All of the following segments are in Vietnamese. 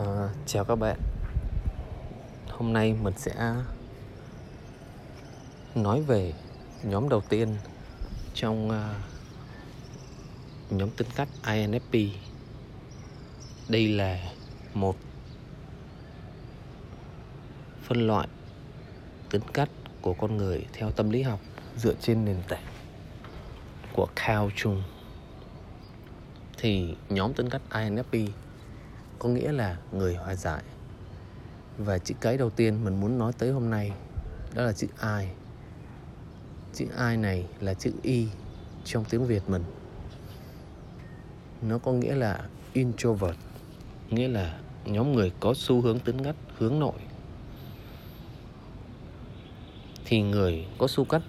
Uh, chào các bạn. Hôm nay mình sẽ nói về nhóm đầu tiên trong uh, nhóm tính cách INFP Đây là một phân loại tính cách của con người theo tâm lý học dựa trên nền tảng của Carl Jung thì nhóm tính cách INFP có nghĩa là người hòa giải. Và chữ cái đầu tiên mình muốn nói tới hôm nay, đó là chữ ai chữ ai này là chữ Y trong tiếng Việt mình. Nó có nghĩa là introvert, nghĩa là nhóm người có xu hướng tính ngắt, hướng nội. Thì người có xu cách,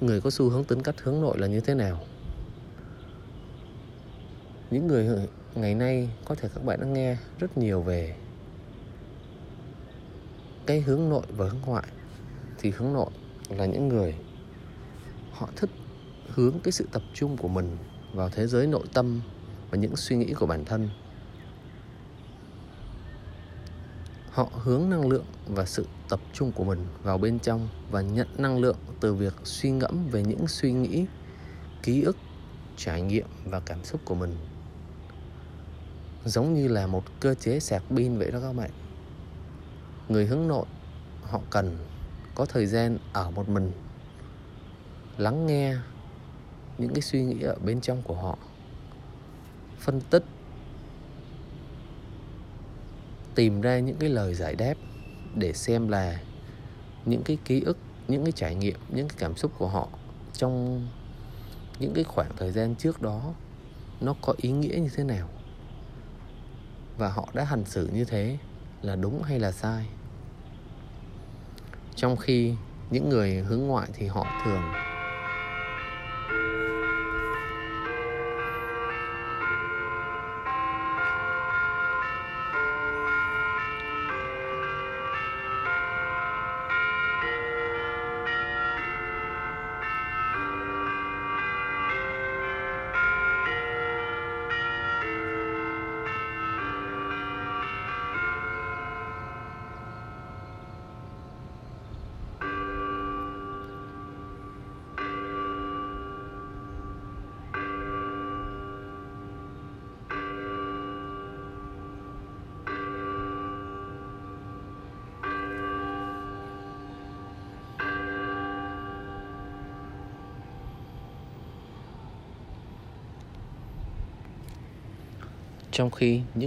người có xu hướng tính cách hướng nội là như thế nào? Những người ngày nay, có thể các bạn đã nghe rất nhiều về cái hướng nội và hướng ngoại. Thì hướng nội là những người họ thích hướng cái sự tập trung của mình vào thế giới nội tâm và những suy nghĩ của bản thân. Họ hướng năng lượng và sự tập trung của mình vào bên trong và nhận năng lượng từ việc suy ngẫm về những suy nghĩ, ký ức, trải nghiệm và cảm xúc của mình giống như là một cơ chế sạc pin vậy đó các bạn. Người hướng nội, họ cần có thời gian ở một mình, lắng nghe những cái suy nghĩ ở bên trong của họ, phân tích, tìm ra những cái lời giải đáp để xem là những cái ký ức, những cái trải nghiệm, những cái cảm xúc của họ trong những cái khoảng thời gian trước đó nó có ý nghĩa như thế nào và họ đã hành xử như thế là đúng hay là sai? Trong khi những người hướng ngoại thì họ thường trong khi những